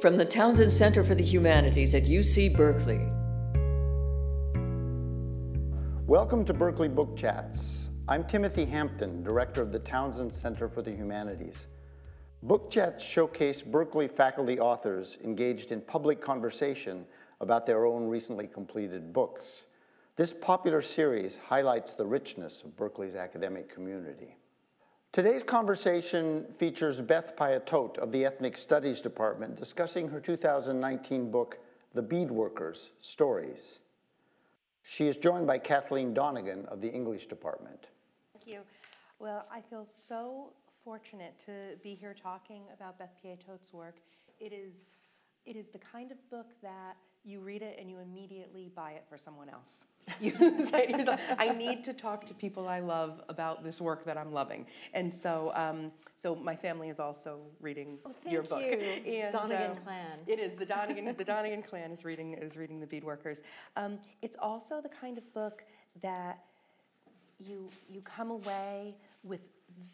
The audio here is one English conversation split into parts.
from the Townsend Center for the Humanities at UC Berkeley. Welcome to Berkeley Book Chats. I'm Timothy Hampton, director of the Townsend Center for the Humanities. Book Chats showcase Berkeley faculty authors engaged in public conversation about their own recently completed books. This popular series highlights the richness of Berkeley's academic community. Today's conversation features Beth Piatote of the Ethnic Studies Department discussing her 2019 book, The Beadworkers Stories. She is joined by Kathleen Donegan of the English Department. Thank you. Well, I feel so fortunate to be here talking about Beth Piatote's work. It is, it is the kind of book that you read it and you immediately buy it for someone else. You say to yourself, I need to talk to people I love about this work that I'm loving. And so, um, so my family is also reading oh, your book. You. And, Donegan um, clan. It is the Donegan. the Donegan clan is reading is reading the Beadworkers. Um, it's also the kind of book that you you come away with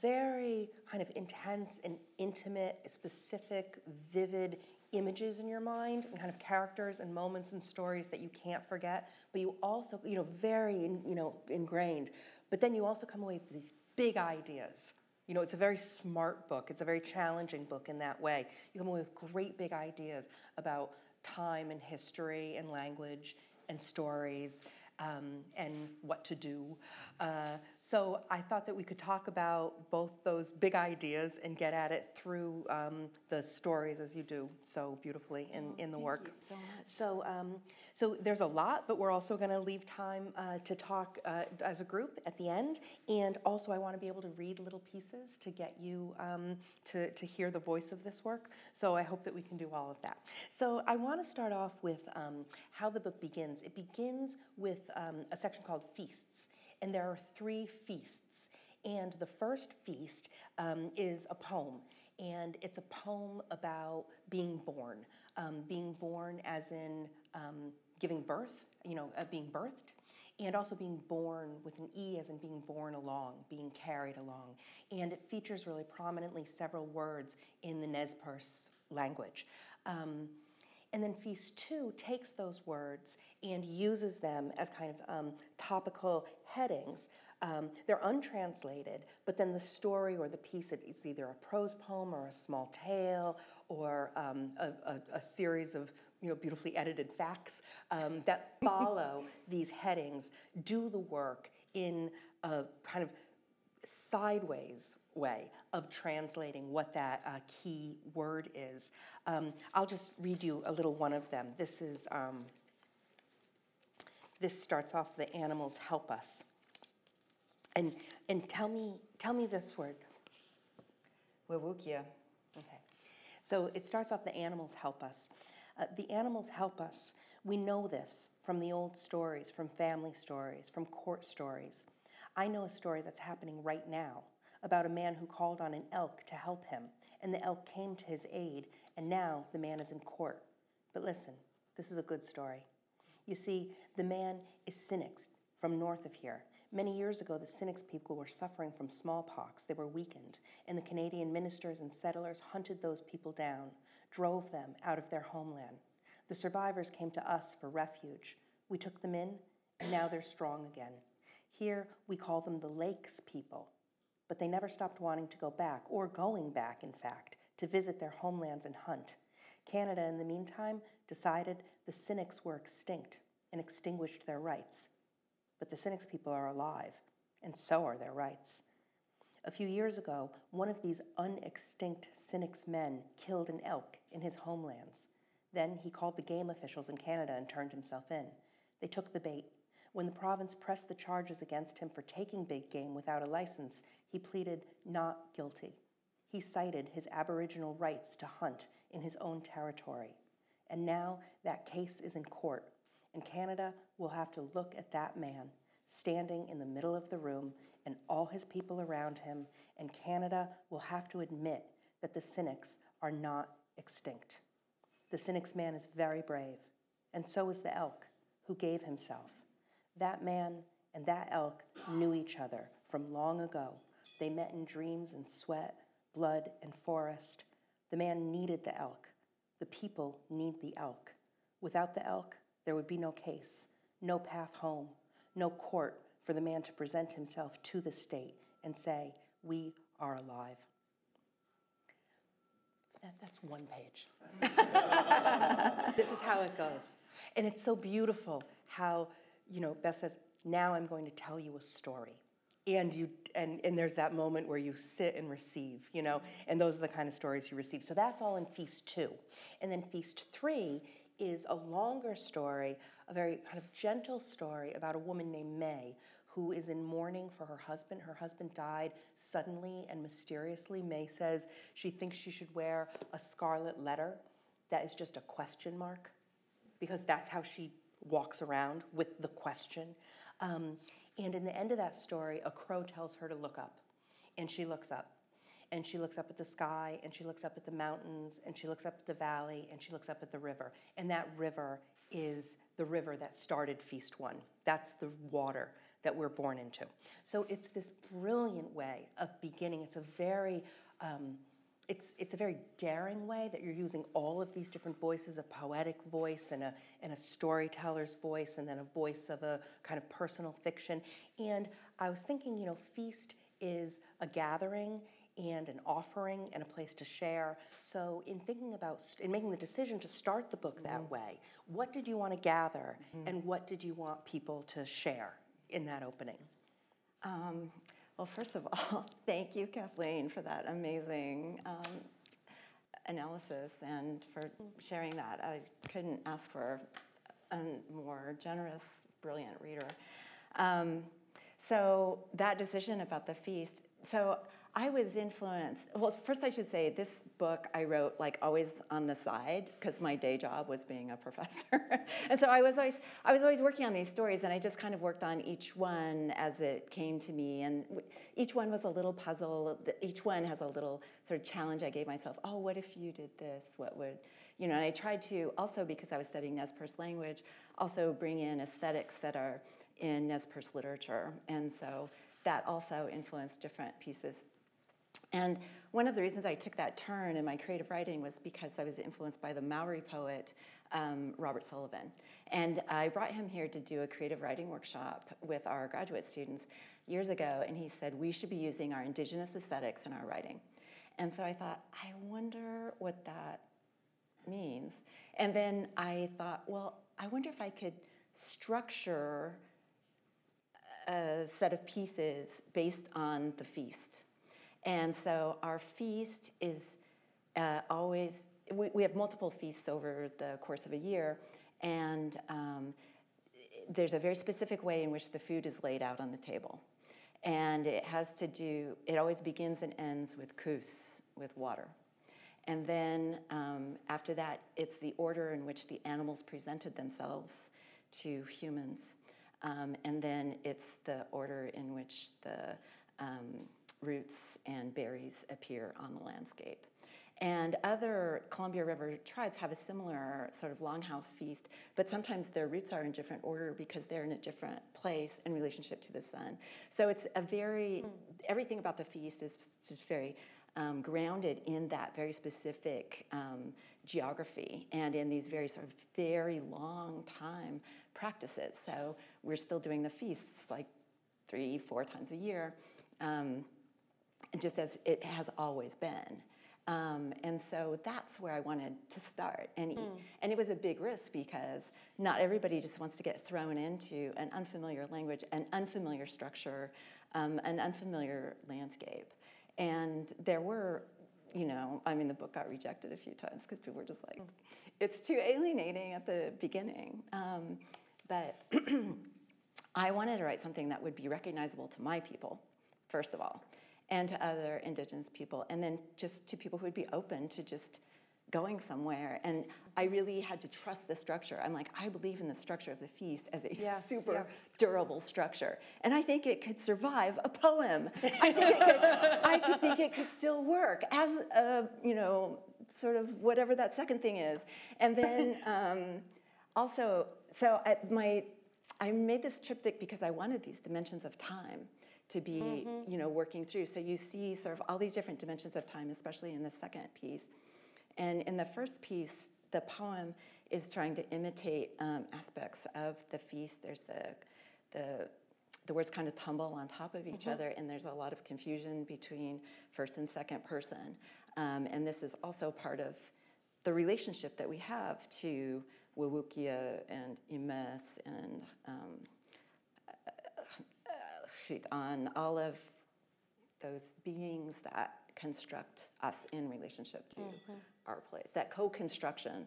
very kind of intense and intimate, specific, vivid images in your mind and kind of characters and moments and stories that you can't forget, but you also, you know, very, you know, ingrained. But then you also come away with these big ideas. You know, it's a very smart book. It's a very challenging book in that way. You come away with great big ideas about time and history and language and stories um, and what to do. Uh, so I thought that we could talk about both those big ideas and get at it through um, the stories as you do so beautifully in, oh, in the work. so So, um, so there's a lot, but we're also going to leave time uh, to talk uh, as a group at the end. And also, I want to be able to read little pieces to get you um, to, to hear the voice of this work. So I hope that we can do all of that. So I want to start off with um, how the book begins. It begins with um, a section called Feasts and there are three feasts. And the first feast um, is a poem, and it's a poem about being born, um, being born as in um, giving birth, you know, uh, being birthed, and also being born with an E as in being born along, being carried along. And it features really prominently several words in the Nez Perce language. Um, and then Feast 2 takes those words and uses them as kind of um, topical headings. Um, they're untranslated, but then the story or the piece, it's either a prose poem or a small tale or um, a, a, a, series of you know, beautifully edited facts um, that follow these headings, do the work in a kind of sideways way of translating what that uh, key word is. Um, I'll just read you a little one of them. This is um, this starts off the animals help us. And and tell me tell me this word. Wewukia. Okay. So it starts off the animals help us. Uh, the animals help us. We know this from the old stories, from family stories, from court stories. I know a story that's happening right now about a man who called on an elk to help him, and the elk came to his aid, and now the man is in court. But listen, this is a good story. You see, the man is Sinixt from north of here. Many years ago, the Sinixt people were suffering from smallpox. They were weakened, and the Canadian ministers and settlers hunted those people down, drove them out of their homeland. The survivors came to us for refuge. We took them in, and now they're strong again. Here, we call them the Lakes people. But they never stopped wanting to go back, or going back, in fact, to visit their homelands and hunt. Canada, in the meantime, decided the Sinixt were extinct and extinguished their rights. But the Sinixt people are alive, and so are their rights. A few years ago, one of these unextinct Sinixt men killed an elk in his homelands. Then he called the game officials in Canada and turned himself in. They took the bait when the province pressed the charges against him for taking big game without a license, he pleaded not guilty. He cited his Aboriginal rights to hunt in his own territory. And now that case is in court, and Canada will have to look at that man standing in the middle of the room and all his people around him, and Canada will have to admit that the Sinixt are not extinct. The Sinixt man is very brave, and so is the elk, who gave himself. That man and that elk knew each other from long ago. They met in dreams and sweat, blood and forest. The man needed the elk, The people need the elk. Without the elk, there would be no case, no path home, no court for the man to present himself to the state and say, We are alive. That, that's one page. this is how it goes. And it's so beautiful how, you know, Beth says, Now I'm going to tell you a story and you and, and there's that moment where you sit and receive you know and those are the kind of stories you receive. So that's all in feast two. And then feast three is a longer story a very kind of gentle story about a woman named may who is in mourning for her husband. Her husband died suddenly and mysteriously. May says she thinks she should wear a scarlet letter that is just a question mark because that's how she walks around with the question. Um, and in the end of that story, a crow tells her to look up. And she looks up. And she looks up at the sky, and she looks up at the mountains, and she looks up at the valley, and she looks up at the river. And that river is the river that started Feast One. That's the water that we're born into. So it's this brilliant way of beginning. It's a very um, it's, it's a very daring way that you're using all of these different voices a poetic voice and a, and a storyteller's voice and then a voice of a kind of personal fiction and i was thinking you know feast is a gathering and an offering and a place to share so in thinking about in making the decision to start the book that mm-hmm. way what did you want to gather mm-hmm. and what did you want people to share in that opening um, well, first of all, thank you, Kathleen, for that amazing um, analysis and for sharing that. I couldn't ask for a more generous, brilliant reader. Um, so, that decision about the feast. So, I was influenced. Well, first I should say this book I wrote like always on the side because my day job was being a professor, and so I was always I was always working on these stories, and I just kind of worked on each one as it came to me, and each one was a little puzzle. Each one has a little sort of challenge I gave myself. Oh, what if you did this? What would you know? And I tried to also because I was studying Nez Perce language, also bring in aesthetics that are in Nez Perce literature, and so that also influenced different pieces and one of the reasons I took that turn in my creative writing was because I was influenced by the Maori poet um, Robert Sullivan. And I brought him here to do a creative writing workshop with our graduate students years ago, and he said we should be using our indigenous aesthetics in our writing. And so I thought, I wonder what that means. And then I thought, well, I wonder if I could structure a set of pieces based on the feast and so our feast is uh, always, we, we have multiple feasts over the course of a year, and um, there's a very specific way in which the food is laid out on the table. And it has to do, it always begins and ends with kus, with water. And then um, after that, it's the order in which the animals presented themselves to humans. Um, and then it's the order in which the um, roots and berries appear on the landscape. And other Columbia River tribes have a similar sort of longhouse feast, but sometimes their roots are in different order because they're in a different place in relationship to the sun. So it's a very, everything about the feast is just very um, grounded in that very specific um, geography and in these very sort of very long time practices. So we're still doing the feasts like three, four times a year. Um, just as it has always been. Um, and so that's where I wanted to start. And, mm. and it was a big risk because not everybody just wants to get thrown into an unfamiliar language, an unfamiliar structure, um, an unfamiliar landscape. And there were, you know, I mean, the book got rejected a few times because people were just like, mm. it's too alienating at the beginning. Um, but I wanted to write something that would be recognizable to my people, first of all and to other indigenous people, and then just to people who would be open to just going somewhere. And I really had to trust the structure. I'm like, I believe in the structure of the feast as a yeah, super yeah. durable structure. And I think it could survive a poem. I think it could, I could think it could still work as a, you know, sort of whatever that second thing is. And then um, also, so I, my, I made this triptych because I wanted these dimensions of time to be mm-hmm. you know working through so you see sort of all these different dimensions of time especially in the second piece And in the first piece, the poem is trying to imitate um, aspects of the feast. There's the, the, the words kind of tumble on top of each mm-hmm. other, and there's a lot of confusion between first and second person. Um, and this is also part of the relationship that we have to Wawukia and Imes and um, on all of those beings that construct us in relationship to mm-hmm. our place. That co construction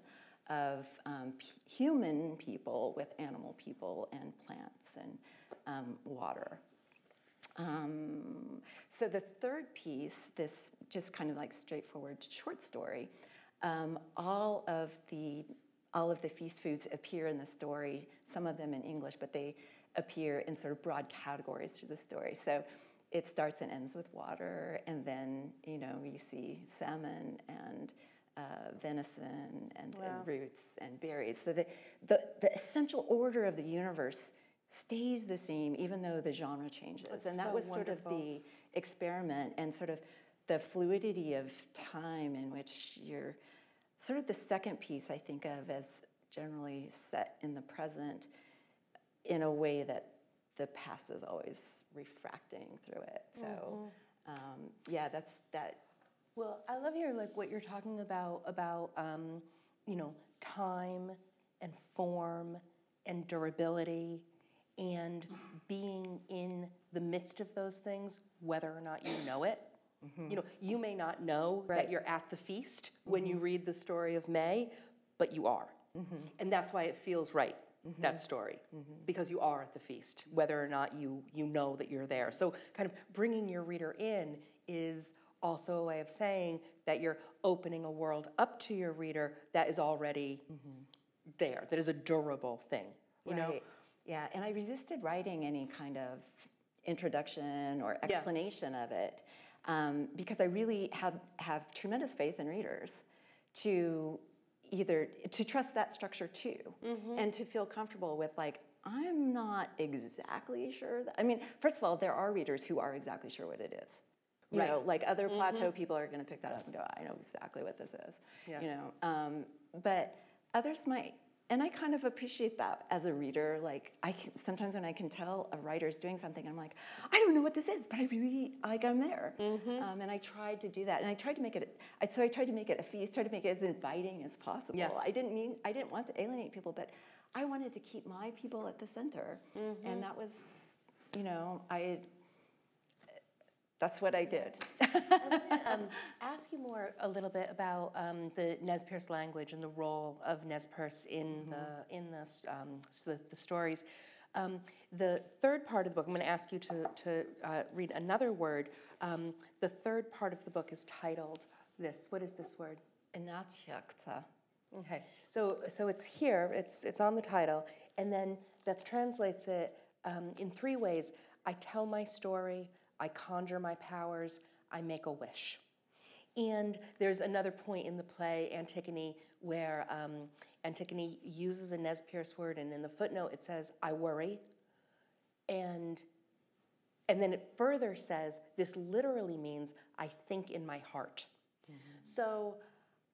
of um, p- human people with animal people and plants and um, water. Um, so the third piece, this just kind of like straightforward short story, um, all of the all of the feast foods appear in the story. Some of them in English, but they appear in sort of broad categories through the story. So it starts and ends with water, and then you know you see salmon and uh, venison and, wow. and, roots and berries. So the, the, the essential order of the universe stays the same, even though the genre changes. That's and that so was wonderful. sort of the experiment and sort of the fluidity of time in which you're sort of the second piece I think of as generally set in the present in a way that the past is always refracting through it. So, mm-hmm. um, yeah, that's that. Well, I love your like what you're talking about about um, you know time and form and durability and being in the midst of those things, whether or not you know it. Mm-hmm. You know, you may not know right. that you're at the feast mm-hmm. when you mm-hmm. read the story of May, but you are. Mm-hmm. And that's why it feels right mm-hmm. that story mm-hmm. because you are at the feast, whether or not you you know that you're there. So kind of bringing your reader in is also a way of saying that you're opening a world up to your reader that is already mm-hmm. there, that is a durable thing. You right. know? Yeah, and I resisted writing any kind of introduction or explanation yeah. of it um, because I really have, have tremendous faith in readers to either to trust that structure too mm-hmm. and to feel comfortable with like i'm not exactly sure that i mean first of all there are readers who are exactly sure what it is you right. know like other mm-hmm. plateau people are going to pick that up and go i know exactly what this is yeah. you know um, but others might and I kind of appreciate that as a reader. Like I can, sometimes when I can tell a writer's doing something, I'm like, I don't know what this is, but I really like I'm there. Mm-hmm. Um, and I tried to do that, and I tried to make it. I, so I tried to make it a feast, tried to make it as inviting as possible. Yeah. I didn't mean I didn't want to alienate people, but I wanted to keep my people at the center, mm-hmm. and that was, you know, I that's what I did. um, ask you more a little bit about um, the Nez Perce language and the role of Nez Perce in mm-hmm. the in the, um, so the, the, stories. Um, the third part of the book, I'm going to ask you to to uh, read another word. Um, the third part of the book is titled this. What is this word? Inatyakta. Okay, so so it's here. It's it's on the title, and then Beth translates it um, in three ways. I tell my story. I conjure my powers, I make a wish. And there's another point in the play, Antigone, where um, Antigone uses a Nez Perce word, and in the footnote it says, I worry. And, and then it further says, this literally means, I think in my heart. Mm-hmm. So,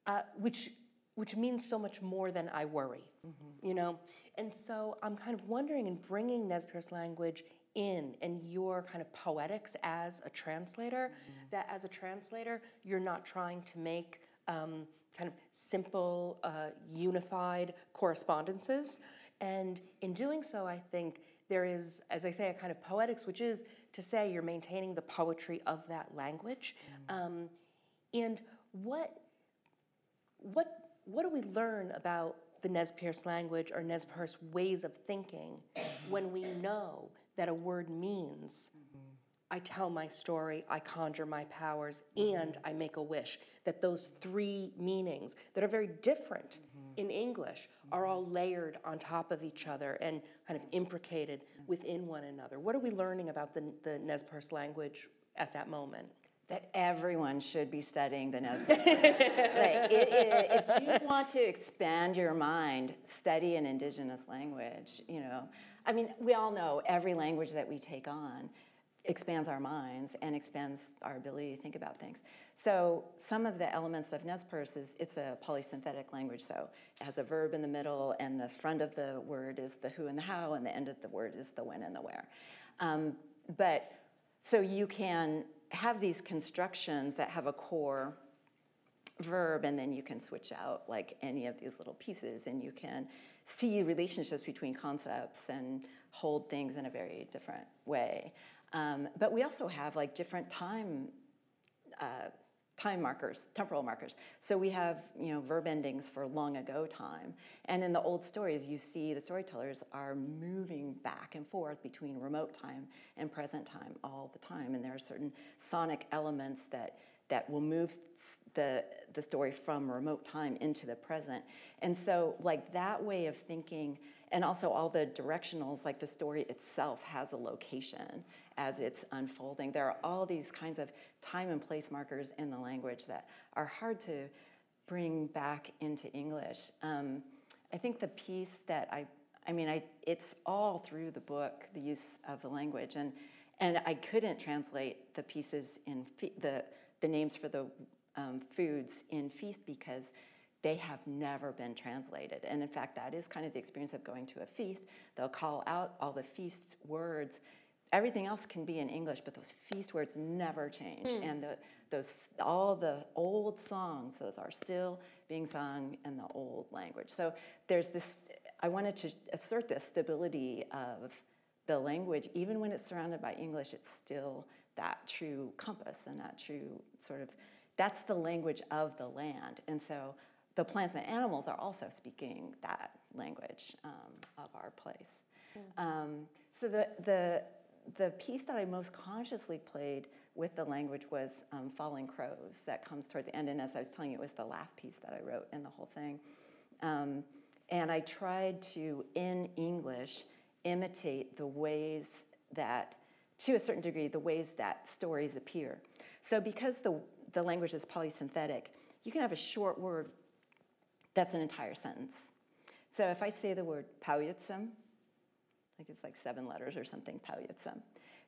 uh, which, which means so much more than I worry, mm-hmm. you know? And so I'm kind of wondering in bringing Nez Perce language in and your kind of poetics as a translator, mm-hmm. that as a translator, you're not trying to make um, kind of simple, uh, unified correspondences. And in doing so, I think there is, as I say, a kind of poetics, which is to say you're maintaining the poetry of that language. Mm-hmm. Um, and what, what, what do we learn about the Nez Perce language or Nez Perce ways of thinking when we know that a word means. Mm-hmm. I tell my story, I conjure my powers, mm-hmm. and I make a wish. That those three meanings that are very different mm-hmm. in English are all layered on top of each other and kind of imbricated within one another. What are we learning about the, the Nez Perce language at that moment? That everyone should be studying the Perce like it, it, if you want to expand your mind, study an indigenous language. You know, I mean, we all know every language that we take on expands our minds and expands our ability to think about things. So some of the elements of Nez Perce is it's a polysynthetic language. So it has a verb in the middle, and the front of the word is the who and the how, and the end of the word is the when and the where. Um, but so you can have these constructions that have a core verb, and then you can switch out like any of these little pieces, and you can see relationships between concepts and hold things in a very different way. Um, but we also have like different time uh, time markers, temporal markers. So we have, you know, verb endings for long ago time. And in the old stories, you see the storytellers are moving back and forth between remote time and present time all the time. And there are certain sonic elements that that will move the, the story from remote time into the present. And so, like that way of thinking, and also all the directionals, like the story itself has a location as it's unfolding. There are all these kinds of time and place markers in the language that are hard to bring back into English. Um, I think the piece that I, I mean, I, it's all through the book, the use of the language, and and I couldn't translate the pieces in fe- the the names for the um, foods in Feast because they have never been translated. And in fact, that is kind of the experience of going to a feast. They'll call out all the feast words. Everything else can be in English, but those feast words never change. Mm. And the, those all the old songs, those are still being sung in the old language. So there's this. I wanted to assert this stability of the language, even when it's surrounded by English. It's still that true compass and that true sort of that's the language of the land. And so the plants and animals are also speaking that language um, of our place. Mm-hmm. Um, so the, the, the piece that I most consciously played with the language was um, Falling Crows, that comes toward the end. And as I was telling you, it was the last piece that I wrote in the whole thing. Um, and I tried to, in English, imitate the ways that, to a certain degree, the ways that stories appear. So because the, the language is polysynthetic, you can have a short word that's an entire sentence. So if I say the word pauyitsam, like it's like seven letters or something, pauyitsam,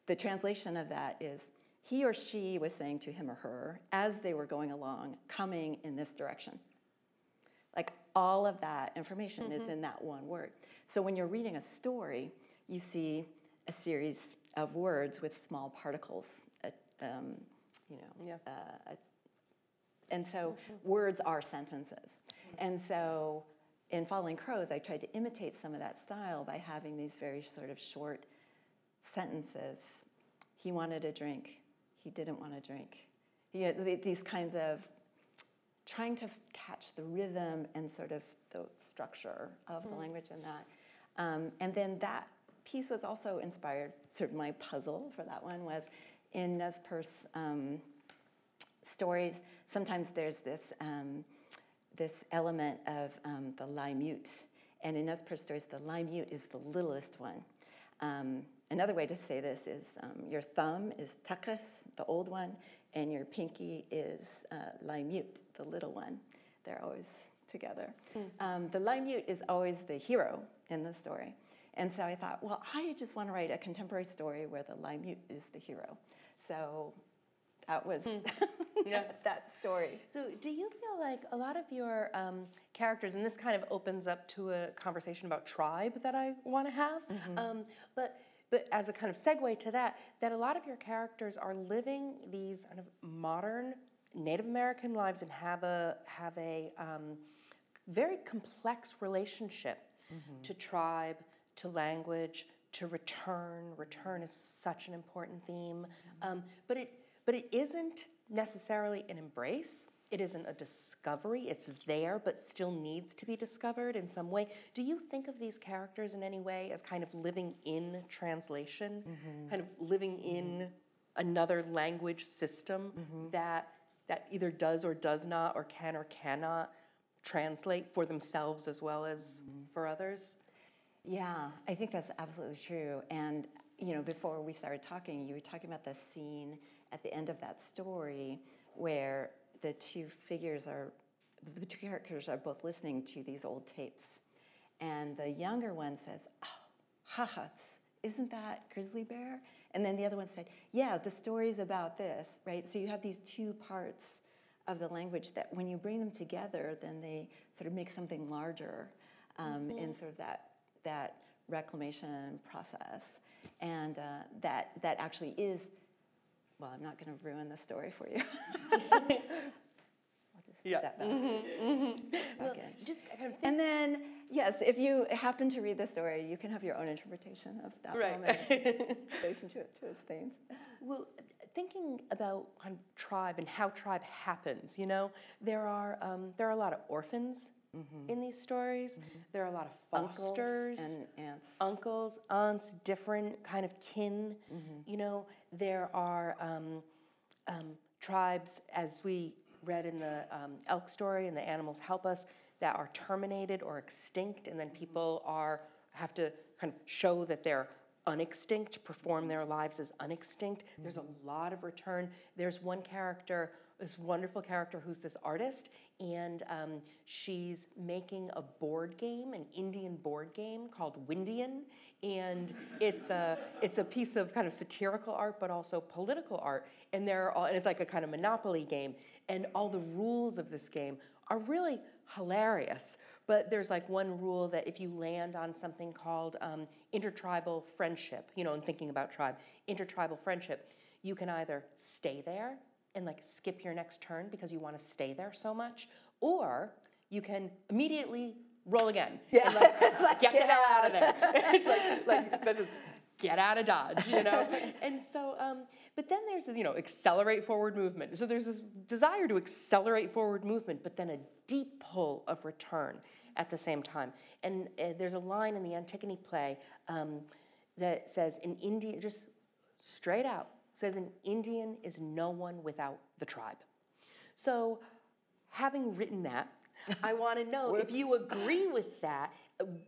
the translation of that is he or she was saying to him or her as they were going along, coming in this direction. Like all of that information mm-hmm. is in that one word. So when you're reading a story, you see a series of words with small particles, uh, um, you know, yeah. uh, and so mm-hmm. words are sentences. And so in Falling Crows, I tried to imitate some of that style by having these very sort of short sentences. He wanted a drink. He didn't want a drink. He had these kinds of trying to catch the rhythm and sort of the structure of mm. the hmm. language in that. Um, and then that piece was also inspired, sort of my puzzle for that one was in Nez Perce um, stories, sometimes there's this um, this element of um, the Lai mute. And in Nez Perce stories, the Lai mute is the littlest one. Um, another way to say this is um, your thumb is takas, the old one, and your pinky is uh, mute, the little one. They're always together. Mm. the Lai mute is always the hero in the story. And so I thought, well, I just want to write a contemporary story where the Lai mute is the hero. So that was mm. yeah. that story. So, do you feel like a lot of your um, characters, and this kind of opens up to a conversation about tribe that I want to have, mm-hmm. um, but but as a kind of segue to that, that a lot of your characters are living these kind of modern Native American lives and have a have a um, very complex relationship mm-hmm. to tribe, to language, to return. Return is such an important theme, mm-hmm. um, but it but it isn't necessarily an embrace. It isn't a discovery. It's there, but still needs to be discovered in some way. Do you think of these characters in any way as kind of living in translation, mm-hmm. kind of living in mm-hmm. another language system mm-hmm. that that either does or does not, or can or cannot translate for themselves as well as mm-hmm. for others? Yeah, I think that's absolutely true. And you know, before we started talking, you were talking about the scene at the end of that story where the two figures are, the two characters are both listening to these old tapes. And the younger one says, Oh, ha isn't that Grizzly Bear? And then the other one said, yeah, the story's about this, right? So you have these two parts of the language that when you bring them together, then they sort of make something larger um, in sort of that, that reclamation process. And uh, that, that actually is, well, I'm not going to ruin the story for you. I'll just Yeah. step back. Mm-hmm. Mm-hmm. Well, Okay. just kind of And then, yes, if you happen to read the story, you can have your own interpretation of that Right. moment in relation to, it, to its themes. Well, thinking about kind of tribe and how tribe happens, you know, there are um, there are a lot of orphans mm-hmm. in these stories. There are a lot of Uncles fosters, and aunts. uncles, aunts, different kind of kin. You know, there are um, um, tribes, as we read in the um, elk story and the animals help us, that are terminated or extinct, and then people are have to kind of show that they're unextinct, perform their lives as unextinct. There's a lot of return. There's one character, this wonderful character who's this artist, and um, she's making a board game, an Indian board game called Windian, and it's a it's a piece of kind of satirical art, but also political art. And there are all, and it's like a kind of monopoly game, and all the rules of this game are really hilarious. But there's like one rule that if you land on something called um, intertribal friendship, you know, and thinking about tribe, intertribal friendship, you can either stay there and like skip your next turn because you want to stay there so much, or you can immediately roll again. Yeah, and like, get, the hell out of there. it's like like this is get out of dodge, you know. and so, um, but then there's this, you know, accelerate forward movement. So there's this desire to accelerate forward movement, but then a deep pull of return at the same time. And uh, there's a line in the Antigone play um, that says, "In India, just straight out says, an Indian is no one without the tribe." So, having written that, I want to know if you agree with that.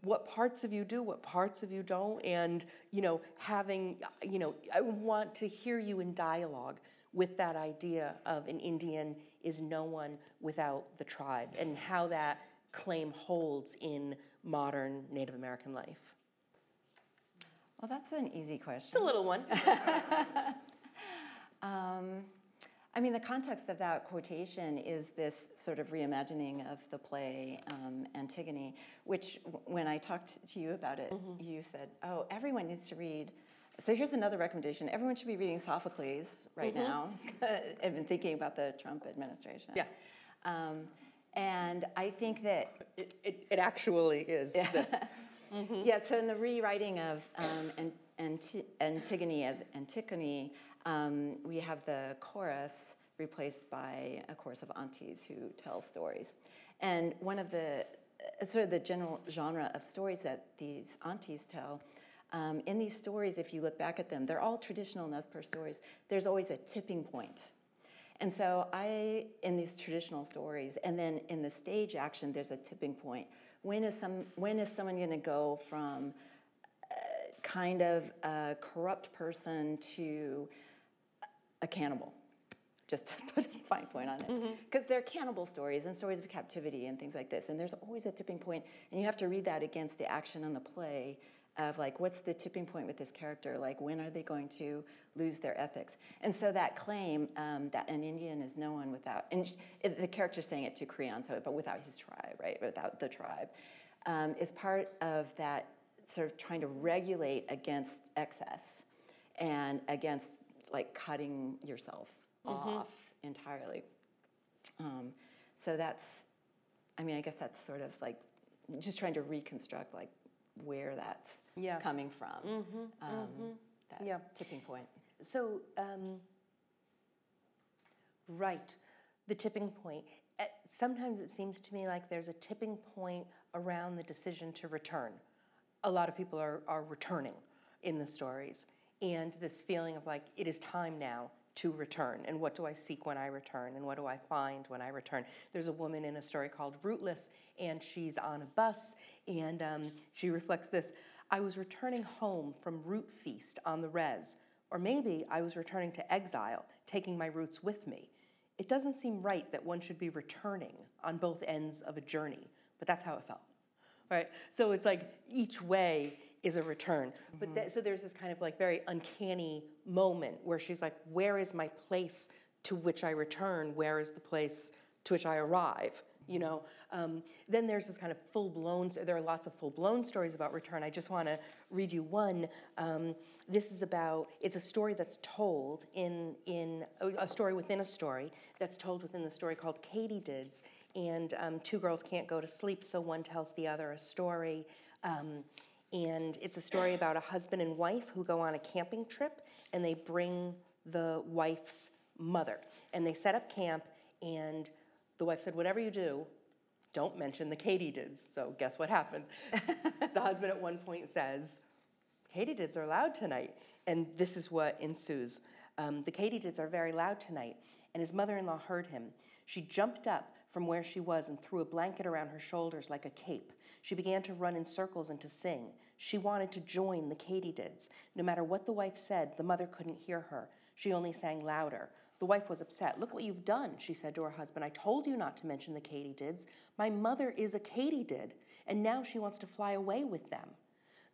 What parts of you do, what parts of you don't, and you know, having, you know, I want to hear you in dialogue with that idea of an Indian is no one without the tribe, and how that claim holds in modern Native American life. Well, that's an easy question. It's a little one. Um, I mean, the context of that quotation is this sort of reimagining of the play um, Antigone, which, when I talked to you about it, you said, "Oh, everyone needs to read." So here's another recommendation: everyone should be reading Sophocles right now. I've been thinking about the Trump administration. Yeah. Um, and I think that It, it, it actually is this. yeah, so in the rewriting of um, An- Anti- Antigone as Antikoni, um, we have the chorus replaced by a chorus of aunties who tell stories. And one of the, uh, sort of the general genre of stories that these aunties tell, um, in these stories, if you look back at them, they're all traditional Nez Perce stories. There's always a tipping point. And so I, in these traditional stories, and then in the stage action, there's a tipping point. When is some? When is someone going to go from uh, kind of a corrupt person to a cannibal? Just to put a fine point on it, because they're cannibal stories and stories of captivity and things like this. And there's always a tipping point, and you have to read that against the action on the play of like what's the tipping point with this character like when are they going to lose their ethics and so that claim um, that an indian is no one without and sh- it, the character's saying it to creon so but without his tribe right without the tribe um, is part of that sort of trying to regulate against excess and against like cutting yourself off entirely um, so that's i mean i guess that's sort of like just trying to reconstruct like where that's Yeah. coming from um, that Yeah. tipping point So, um, right, the tipping point. Uh, Sometimes it seems to me like there's a tipping point around the decision to return. A lot of people are, are returning in the stories, and this feeling of like, it is time now to return. And what do I seek when I return? And what do I find when I return? There's a woman in a story called Rootless, and she's on a bus, and um, she reflects this I was returning home from Root Feast on the Res, or maybe I was returning to exile, taking my roots with me. It doesn't seem right that one should be returning on both ends of a journey, but that's how it felt. Right? So it's like each way is a return. But th- so there's this kind of like very uncanny moment where she's like, where is my place to which I return? Where is the place to which I arrive? You know, um, then there's this kind of full blown, there are lots of full blown stories about return. I just want to read you one. Um, this is about, it's a story that's told in, in a story within a story that's told within the story called Katydids. And um, two girls can't go to sleep, so one tells the other a story. And it's a story about a husband and wife who go on a camping trip and they bring the wife's mother. And they set up camp, and the wife said, Whatever you do, don't mention the Katydids. So guess what happens? the husband at one point says, Katydids are loud tonight. And this is what ensues. Um, the Katydids are very loud tonight. And his mother in law heard him. She jumped up from where she was and threw a blanket around her shoulders like a cape. She began to run in circles and to sing. She wanted to join the Katydids. No matter what the wife said, the mother couldn't hear her. She only sang louder. The wife was upset. Look what you've done, she said to her husband. I told you not to mention the Katydids. My mother is a Katydid, and now she wants to fly away with them.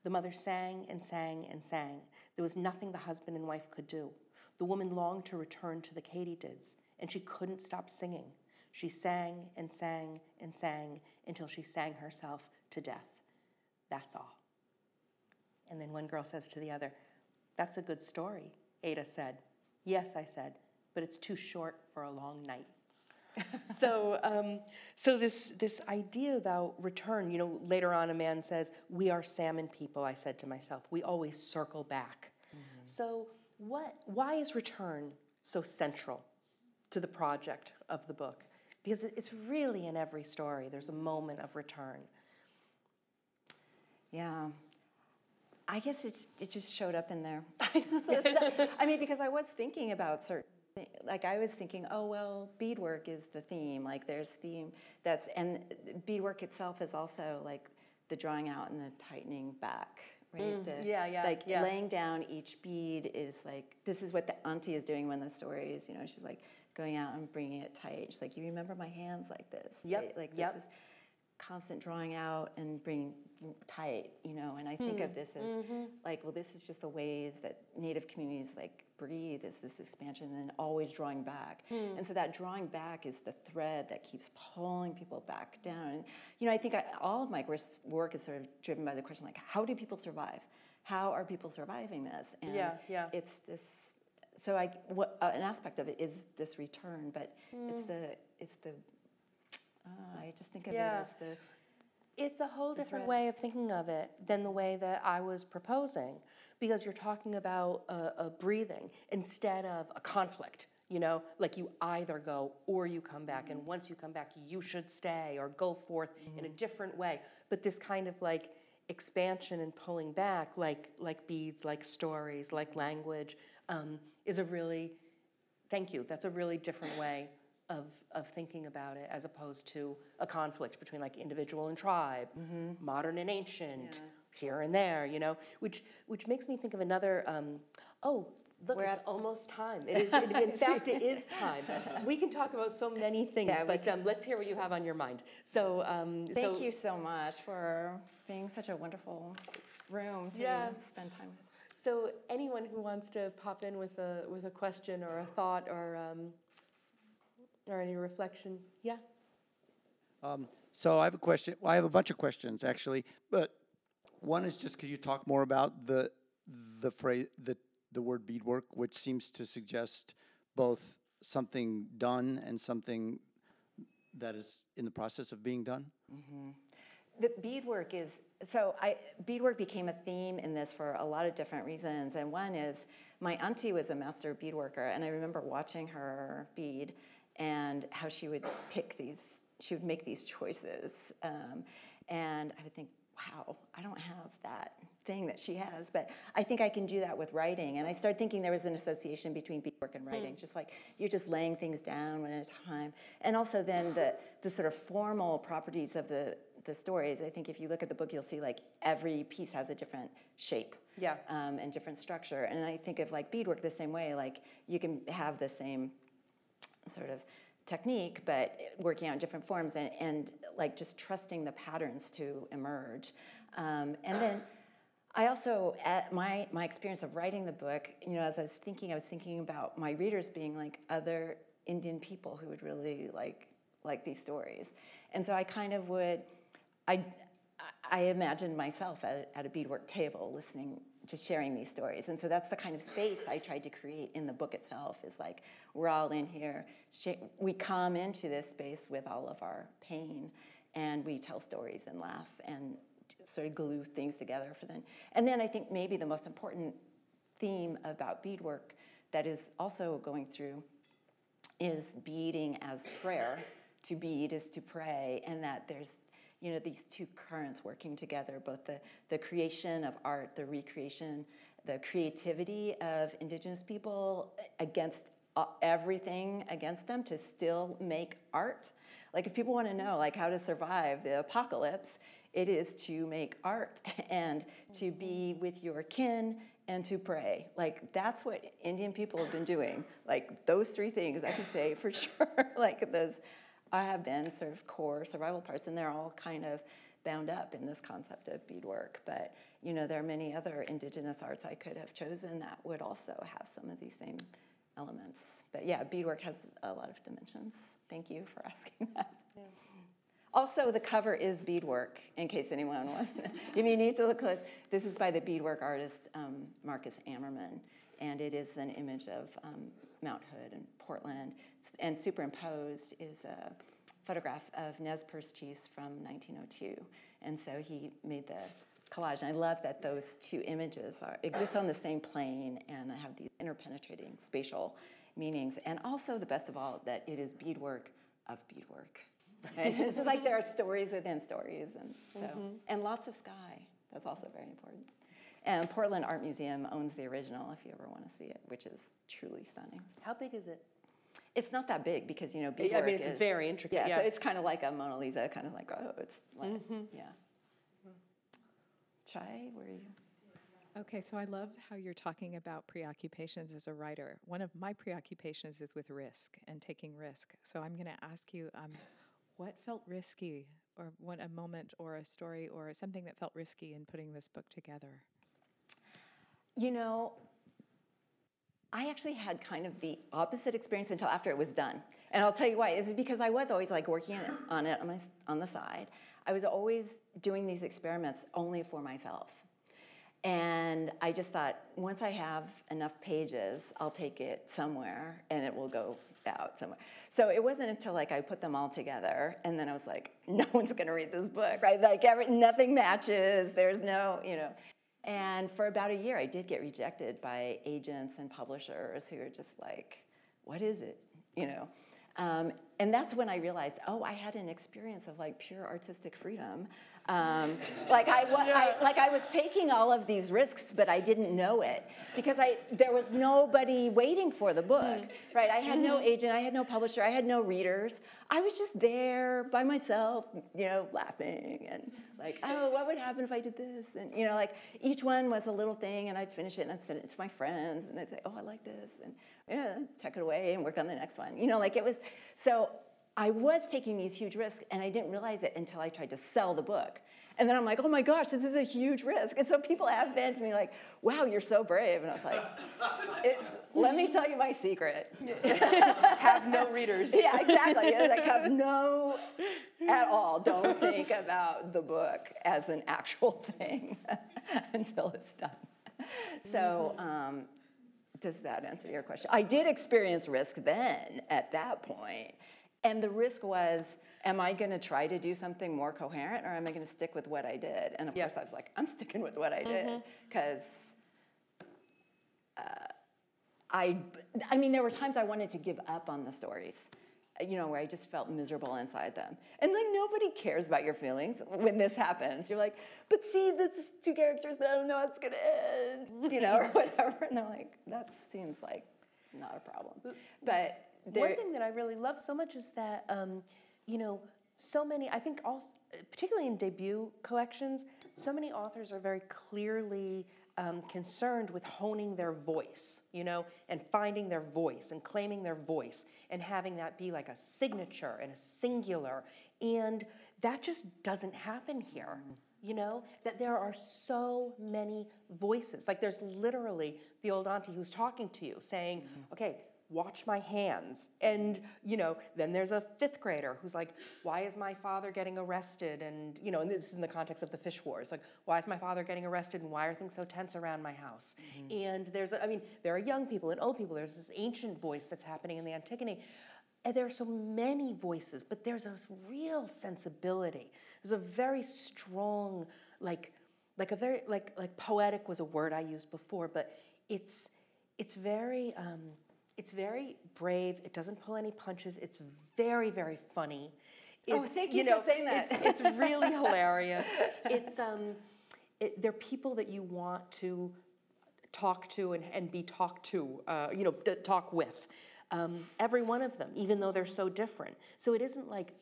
The mother sang and sang and sang. There was nothing the husband and wife could do. The woman longed to return to the Katydids, and she couldn't stop singing. She sang and sang and sang until she sang herself to death. That's all. And then one girl says to the other, That's a good story, Ada said. Yes, I said, but it's too short for a long night. so, um, so this this idea about return, you know, later on a man says, "We are salmon people." I said to myself, "We always circle back." Mm-hmm. So, what? Why is return so central to the project of the book? Because it's really in every story. There's a moment of return. Yeah. I guess it's, it just showed up in there. I mean, because I was thinking about certain like I was thinking, oh well, beadwork is the theme. Like there's theme that's and beadwork itself is also like the drawing out and the tightening back, right? Mm, the, yeah, yeah. Like yeah. laying down each bead is like this is what the auntie is doing when the story is. You know, she's like going out and bringing it tight. She's like, you remember my hands like this? Yep. Right? Like yep. this is constant drawing out and bringing tight, you know. And I think Hmm. of this as Mm-hmm. like, well, this is just the ways that Native communities like breathe is this expansion and always drawing back. Hmm. And so that drawing back is the thread that keeps pulling people back down. And you know, I think I, all of my work is sort of driven by the question like, how do people survive? How are people surviving this? And Yeah, yeah. It's this. So I, what, uh, an aspect of it is this return, but Hmm. it's the, it's the. Uh, I just think of Yeah. it as the. It's a whole different way of thinking of it than the way that I was proposing, because you're talking about a, a breathing instead of a conflict. You know, like you either go or you come back, and once you come back, you should stay or go forth in a different way. But this kind of like expansion and pulling back, like like beads, like stories, like language, um, is a really thank you. That's a really different way of, of thinking about it as opposed to a conflict between like individual and tribe, modern and ancient, here and there, you know, which which makes me think of another. Um, oh, look, We're it's at- almost time. It is. It, in fact, it is time. We can talk about so many things, Yeah, but um, let's hear what you have on your mind. So, um, Thank so, you so much for being such a wonderful room to Yeah. spend time with. So, anyone who wants to pop in with a with a question or a thought or um, or any reflection, yeah. Um, so I have a question. Well, I have a bunch of questions actually, but one is just could you talk more about the the phrase the the word beadwork, which seems to suggest both something done and something that is in the process of being done. The beadwork is so I beadwork became a theme in this for a lot of different reasons, and one is my auntie was a master beadworker, and I remember watching her bead and how she would pick these, she would make these choices, um, and I would think, wow, I don't have that thing that she has, but I think I can do that with writing. And I started thinking there was an association between beadwork and writing, just like you're just laying things down one at a time. And also then the the sort of formal properties of the the stories. I think if you look at the book, you'll see like every piece has a different shape. Yeah. Um, and different structure. And I think of like beadwork the same way. Like you can have the same sort of technique, but working out different forms and, and like just trusting the patterns to emerge. Um, and then I also, at my, my experience of writing the book, you know, as I was thinking, I was thinking about my readers being like other Indian people who would really like like these stories. And so I kind of would, I, I imagined myself at, at a beadwork table listening, just sharing these stories. And so that's the kind of space I tried to create in the book itself is like, we're all in here. We come into this space with all of our pain and we tell stories and laugh and sort of glue things together for them. And then I think maybe the most important theme about beadwork that is also going through is beading as prayer. to bead is to pray, and that there's you know these two currents working together both the, the creation of art the recreation the creativity of indigenous people against uh, everything against them to still make art like if people want to know like how to survive the apocalypse it is to make art and to be with your kin and to pray. Like that's what Indian people have been doing. Like those three things I can say for sure. like those I have been sort of core survival parts, and they're all kind of bound up in this concept of beadwork. But you know, there are many other indigenous arts I could have chosen that would also have some of these same elements. But yeah, beadwork has a lot of dimensions. Thank you for asking that. Yeah. Also, the cover is beadwork, in case anyone wants. if you need to look close, this is by the beadwork artist um, Marcus Amerman, and it is an image of um, Mount Hood and Portland. And superimposed is a photograph of Nez Perce from 1902. And so he made the collage. And I love that those two images are, exist on the same plane and have these interpenetrating spatial meanings. And also, the best of all, that it is beadwork of beadwork. it's like there are stories within stories, and so mm-hmm. and lots of sky. That's also very important. And Portland Art Museum owns the original if you ever want to see it, which is truly stunning. How big is it? It's not that big because you know beadwork. I mean, it's is, very intricate. Yeah, yeah. So it's kind of like a Mona Lisa, kind of like oh, it's like mm-hmm. yeah. Chai, where are you? Okay, so I love how you're talking about preoccupations as a writer. One of my preoccupations is with risk and taking risk. So I'm going to ask you, um, what felt risky, or what a moment, or a story, or something that felt risky in putting this book together? You know, I actually had kind of the opposite experience until after it was done. And I'll tell you why. It's because I was always like working on it on, my, on the side. I was always doing these experiments only for myself. And I just thought, once I have enough pages, I'll take it somewhere and it will go out somewhere. So it wasn't until like I put them all together and then I was like, no one's gonna read this book, right? Like every, nothing matches, there's no, you know. And for about a year, I did get rejected by agents and publishers who were just like, what is it? You know? Um, and that's when I realized, oh, I had an experience of like pure artistic freedom. Um, like I, I, like I was taking all of these risks, but I didn't know it because I there was nobody waiting for the book, mm. right? I had no mm-hmm. agent, I had no publisher, I had no readers. I was just there by myself, you know, laughing and like, oh, what would happen if I did this? And you know, like each one was a little thing, and I'd finish it and I'd send it to my friends, and they'd say, oh, I like this, and you know, tuck it away and work on the next one. You know, like it was so I was taking these huge risks and I didn't realize it until I tried to sell the book. And then I'm like, oh my gosh, this is a huge risk. And so people have been to me like, wow, you're so brave. And I was like, let me tell you my secret. have no readers. yeah, exactly. Like have no at all. Don't think about the book as an actual thing until it's done. So um, does that answer your question? I did experience risk then at that point and the risk was, am I going to try to do something more coherent or am I going to stick with what I did? And of yeah. course, I was like, I'm sticking with what I did because mm-hmm. uh, I, I mean, there were times I wanted to give up on the stories, you know, where I just felt miserable inside them. And like, nobody cares about your feelings when this happens. You're like, but see, this two characters that I don't know how it's going to end, you know, or whatever. And they're like, that seems like not a problem. But one thing that I really love so much is that, um, you know, so many, I think also, particularly in debut collections, so many authors are very clearly um, concerned with honing their voice, you know, and finding their voice and claiming their voice and having that be like a signature and a singular. And that just doesn't happen here. you know, that there are so many voices. Like there's literally the old auntie who's talking to you saying, mm-hmm. okay, watch my hands. And, you know, then there's a fifth grader who's like, why is my father getting arrested? And, you know, and this is in the context of the fish wars. Like, why is my father getting arrested and why are things so tense around my house? Mm-hmm. And there's, I mean, there are young people and old people. There's this ancient voice that's happening in the Antigone. And there are so many voices, but there's a real sensibility. There's a very strong, like, like a very, like, like poetic was a word I used before, but it's, it's very, um, it's very brave. It doesn't pull any punches. It's very, very funny. Oh, it's, oh, thank you, you know, for saying that. It's, it's really hilarious. It's um, it, they're people that you want to talk to and, and be talked to. Uh, you know, talk with. Um, every one of them, even though they're so different. So it isn't like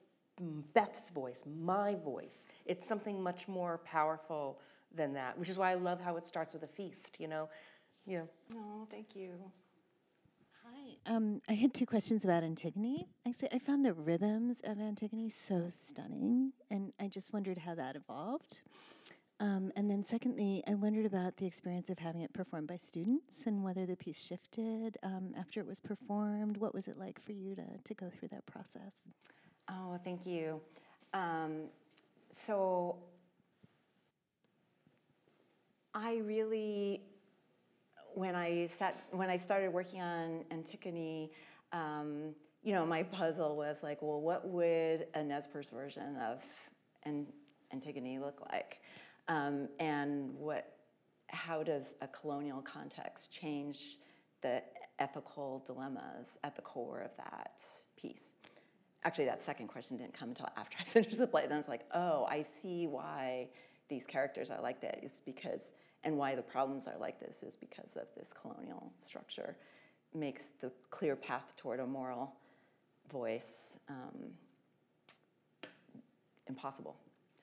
Beth's voice, my voice. It's something much more powerful than that, which is why I love how it starts with a feast. You know, yeah. No, thank you. Um, I had two questions about Antigone. Actually, I found the rhythms of Antigone so stunning, and I just wondered how that evolved. Um, and then, secondly, I wondered about the experience of having it performed by students and whether the piece shifted um, after it was performed. What was it like for you to, to go through that process? Oh, thank you. Um, so, I really when I sat when I started working on Antigone, um, you know, my puzzle was like, well, what would a Nez Perce version of An- Antigone look like, um, and what, how does a colonial context change the ethical dilemmas at the core of that piece? Actually, that second question didn't come until after I finished the play. Then I was like, oh, I see why these characters are like that. It's because and why the problems are like this is because of this colonial structure makes the clear path toward a moral voice um, impossible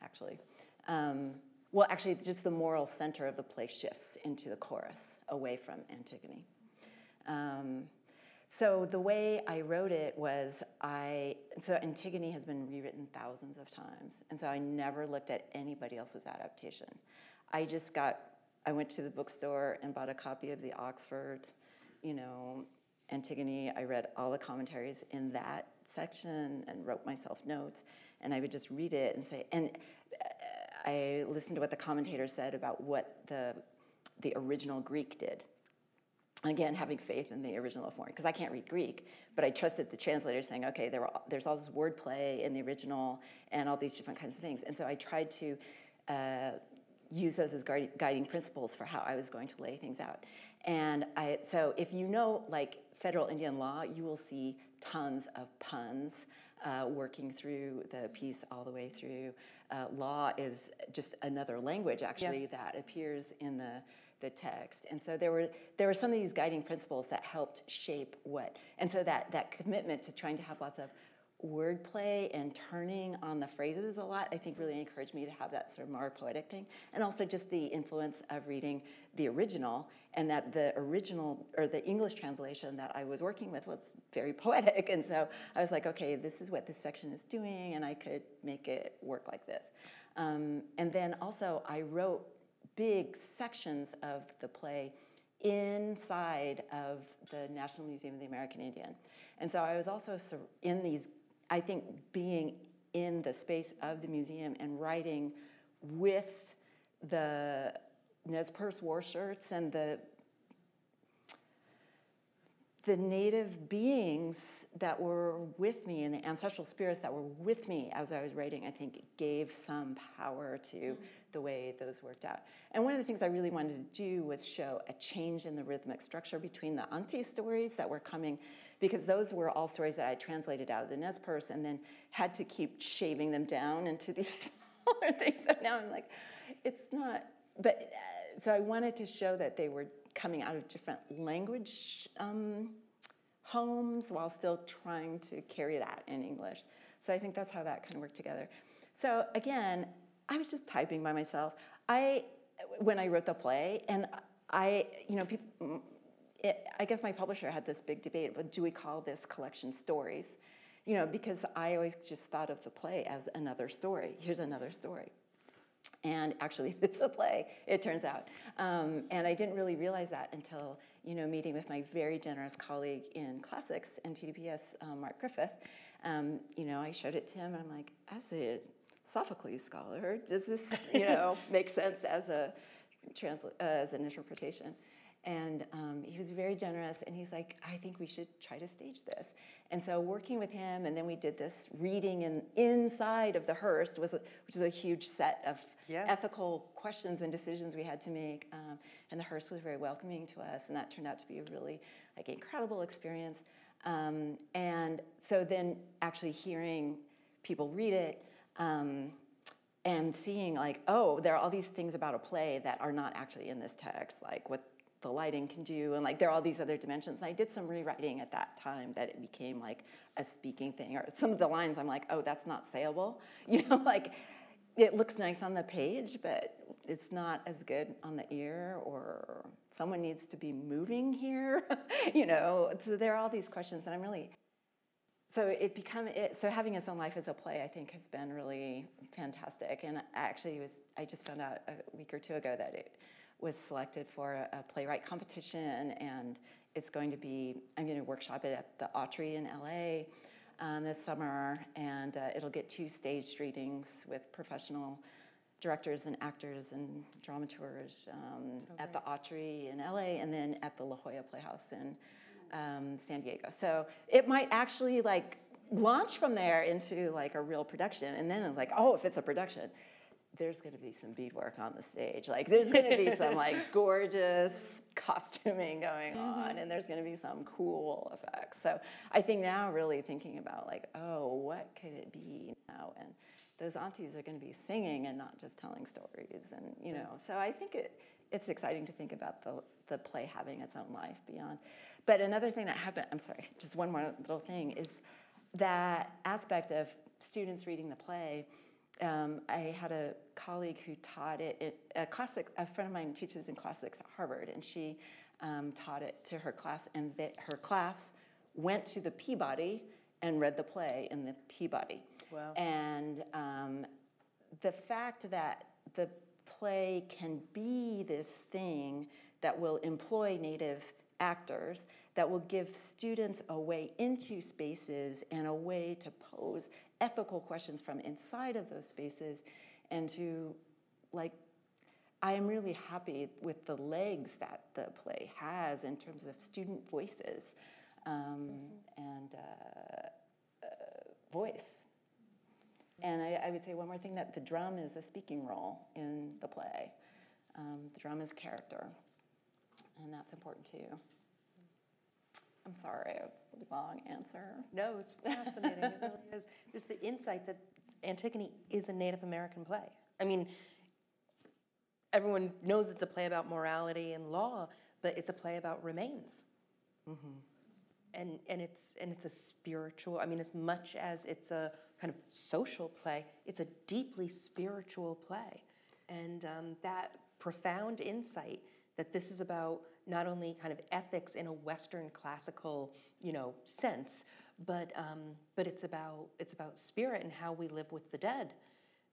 actually. Um, well actually just the moral center of the play shifts into the chorus away from antigone. Um, so the way I wrote it was I so Antigone has been rewritten thousands of times, and so I never looked at anybody else's adaptation. I just got I went to the bookstore and bought a copy of the Oxford, you know, Antigone. I read all the commentaries in that section and wrote myself notes. And I would just read it and say, and uh, I listened to what the commentator said about what the, the original Greek did. Again, having faith in the original form, because I can't read Greek, but I trusted the translator saying, okay, there were, there's all this wordplay in the original and all these different kinds of things. And so I tried to uh, use those as guiding principles for how I was going to lay things out. And I, so if you know like federal Indian law, you will see tons of puns uh, working through the piece all the way through. Uh, law is just another language actually yeah. that appears in the the text. And so there were there were some of these guiding principles that helped shape what. And so that that commitment to trying to have lots of wordplay and turning on the phrases a lot, I think really encouraged me to have that sort of more poetic thing. And also just the influence of reading the original, and that the original or the English translation that I was working with was very poetic. And so I was like, okay, this is what this section is doing, and I could make it work like this. Um, and then also, I wrote big sections of the play inside of the National Museum of the American Indian. And so I was also in these I think being in the space of the museum and writing with the Nez Perce war shirts and the the native beings that were with me and the ancestral spirits that were with me as I was writing, I think gave some power to mm-hmm. the way those worked out. And one of the things I really wanted to do was show a change in the rhythmic structure between the auntie stories that were coming because those were all stories that I translated out of the Nez Perce and then had to keep shaving them down into these smaller things. So now I'm like, it's not, but uh, so I wanted to show that they were coming out of different language um, homes while still trying to carry that in English. So I think that's how that kind of worked together. So again, I was just typing by myself. I when I wrote the play, and I, you know, people it, I guess my publisher had this big debate, but do we call this collection stories? You know, because I always just thought of the play as another story. Here's another story. And actually, it's a play, it turns out. Um, and I didn't really realize that until, you know, meeting with my very generous colleague in classics and TDPS, um, Mark Griffith. Um, you know, I showed it to him, and I'm like, as a Sophocles scholar, does this, you know, make sense as a transla- uh, as an interpretation? And um, he was very generous, and he's like, I think we should try to stage this. And so working with him, and then we did this reading in, inside of the Hearst, was a, which is a huge set of Yeah. ethical questions and decisions we had to make. Um, and the Hearst was very welcoming to us, and that turned out to be a really like incredible experience. Um, and so then actually hearing people read it. Um, and seeing like oh there are all these things about a play that are not actually in this text like what the lighting can do and like there are all these other dimensions. And i did some rewriting at that time that it became like a speaking thing or some of the lines i'm like oh that's not sayable. You know like it looks nice on the page but it's not as good on the ear or someone needs to be moving here you know? So there are all these questions and i'm really so it become it, so having its own life as a play i think has been really fantastic. And actually was i just found out a week or two ago that it was selected for a, a playwright competition and it's going to be i'm going to workshop it at the autry in la um, this summer and uh, it'll get two staged readings with professional directors and actors and dramaturgs um, at the autry in la and then at the la jolla playhouse in um, San Diego. So it might actually like launch from there into like a real production. And then it's like, oh, if it's a production, there's going to be some beadwork on the stage. Like there's going to be some like gorgeous costuming going on, mm-hmm. and there's going to be some cool effects. So I think now really thinking about like, oh, what could it be now? And those aunties are going to be singing and not just telling stories, and you know. So I think it it's exciting to think about the the play having its own life beyond. But another thing that happened, I'm sorry, just one more little thing, is that aspect of students reading the play. Um, I had a colleague who taught it, it, a classic, a friend of mine teaches in classics at Harvard, and she um, taught it to her class, and her class went to the Peabody and read the play in the Peabody. Wow. And um, the fact that the play can be this thing that will employ native actors, that will give students a way into spaces and a way to pose ethical questions from inside of those spaces and to like I am really happy with the legs that the play has in terms of student voices um, and uh, uh, voice. And I, I, would say one more thing that the drum is a speaking role in the play. Um, the drum is character, and that's important too. I'm sorry, it was a long answer. No, it's fascinating. it really is. Just the insight that Antigone is a Native American play. I mean, everyone knows it's a play about morality and law, but it's a play about remains. Mm-hmm. And, and it's and it's a spiritual. I mean, as much as it's a kind of social play, it's a deeply spiritual play, and um, that profound insight that this is about not only kind of ethics in a Western classical, you know, sense, but um, but it's about it's about spirit and how we live with the dead.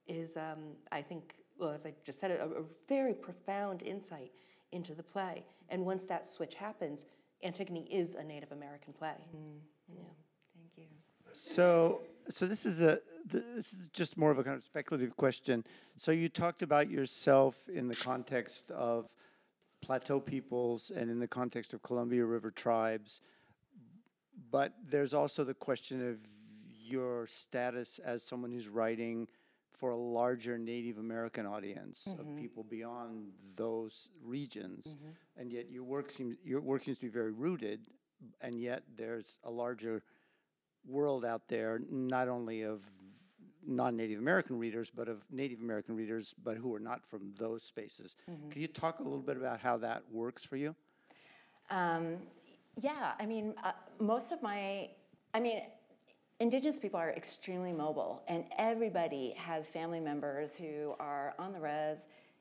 Is um, I think well, as I just said, a, a, very profound insight into the play. And once that switch happens, Antigone is a Native American play. Mm. Yeah. Thank you. So, so this is a this is just more of a kind of speculative question. So you talked about yourself in the context of Plateau peoples and in the context of Columbia River tribes. But there's also the question of your status as someone who's writing for a larger Native American audience mm-hmm. of people beyond those regions, mm-hmm. and yet your work seems your work seems to be very rooted, and yet there's a larger world out there, not only of non-Native American readers, but of Native American readers, but who are not from those spaces. Mm-hmm. Can you talk a little bit about how that works for you? Um, yeah, I mean, uh, most of my, I mean, Indigenous people are extremely mobile, and everybody has family members who are on the res,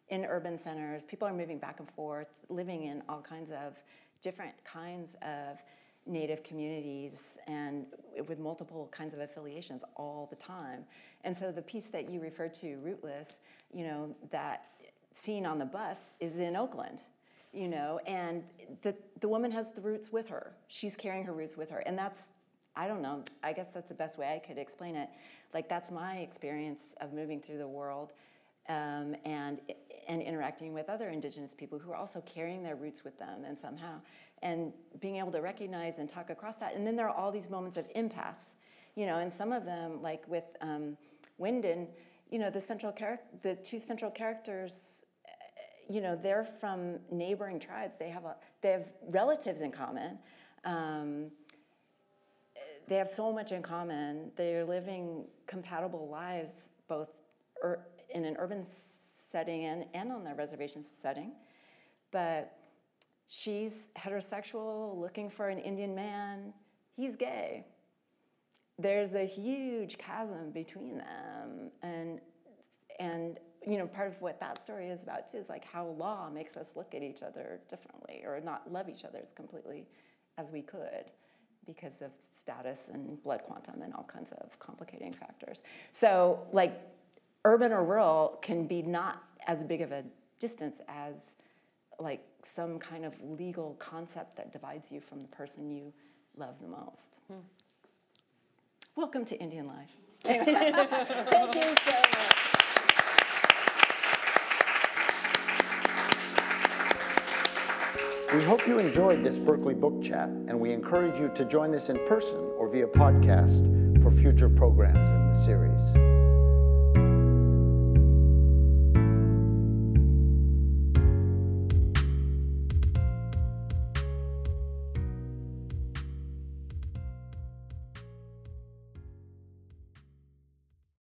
in urban centers. People are moving back and forth, living in all kinds of different kinds of Native communities and with multiple kinds of affiliations all the time. And so the piece that you referred to, Rootless, you know, that scene on the bus is in Oakland, you know, and the, the woman has the roots with her. She's carrying her roots with her. And that's, I don't know, I guess that's the best way I could explain it. Like, that's my experience of moving through the world um, and and interacting with other indigenous people who are also carrying their roots with them and somehow and being able to recognize and talk across that. And then there are all these moments of impasse you know and some of them like with um, Wyndon you know the central character the two central characters you know they're from neighboring tribes. They have a they have relatives in common. Um, they have so much in common. They're living compatible lives both in an urban setting and, and on the reservation setting. But she's heterosexual, looking for an Indian man. He's gay. There's a huge chasm between them. And, and you know, part of what that story is about too is like how law makes us look at each other differently or not love each other as completely as we could because of status and blood quantum and all kinds of complicating factors. So, like, urban or rural can be not as big of a distance as like some kind of legal concept that divides you from the person you love the most. Hmm. Welcome to Indian Life. Thank you so much. We hope you enjoyed this Berkeley Book Chat, and we encourage you to join us in person or via podcast for future programs in the series.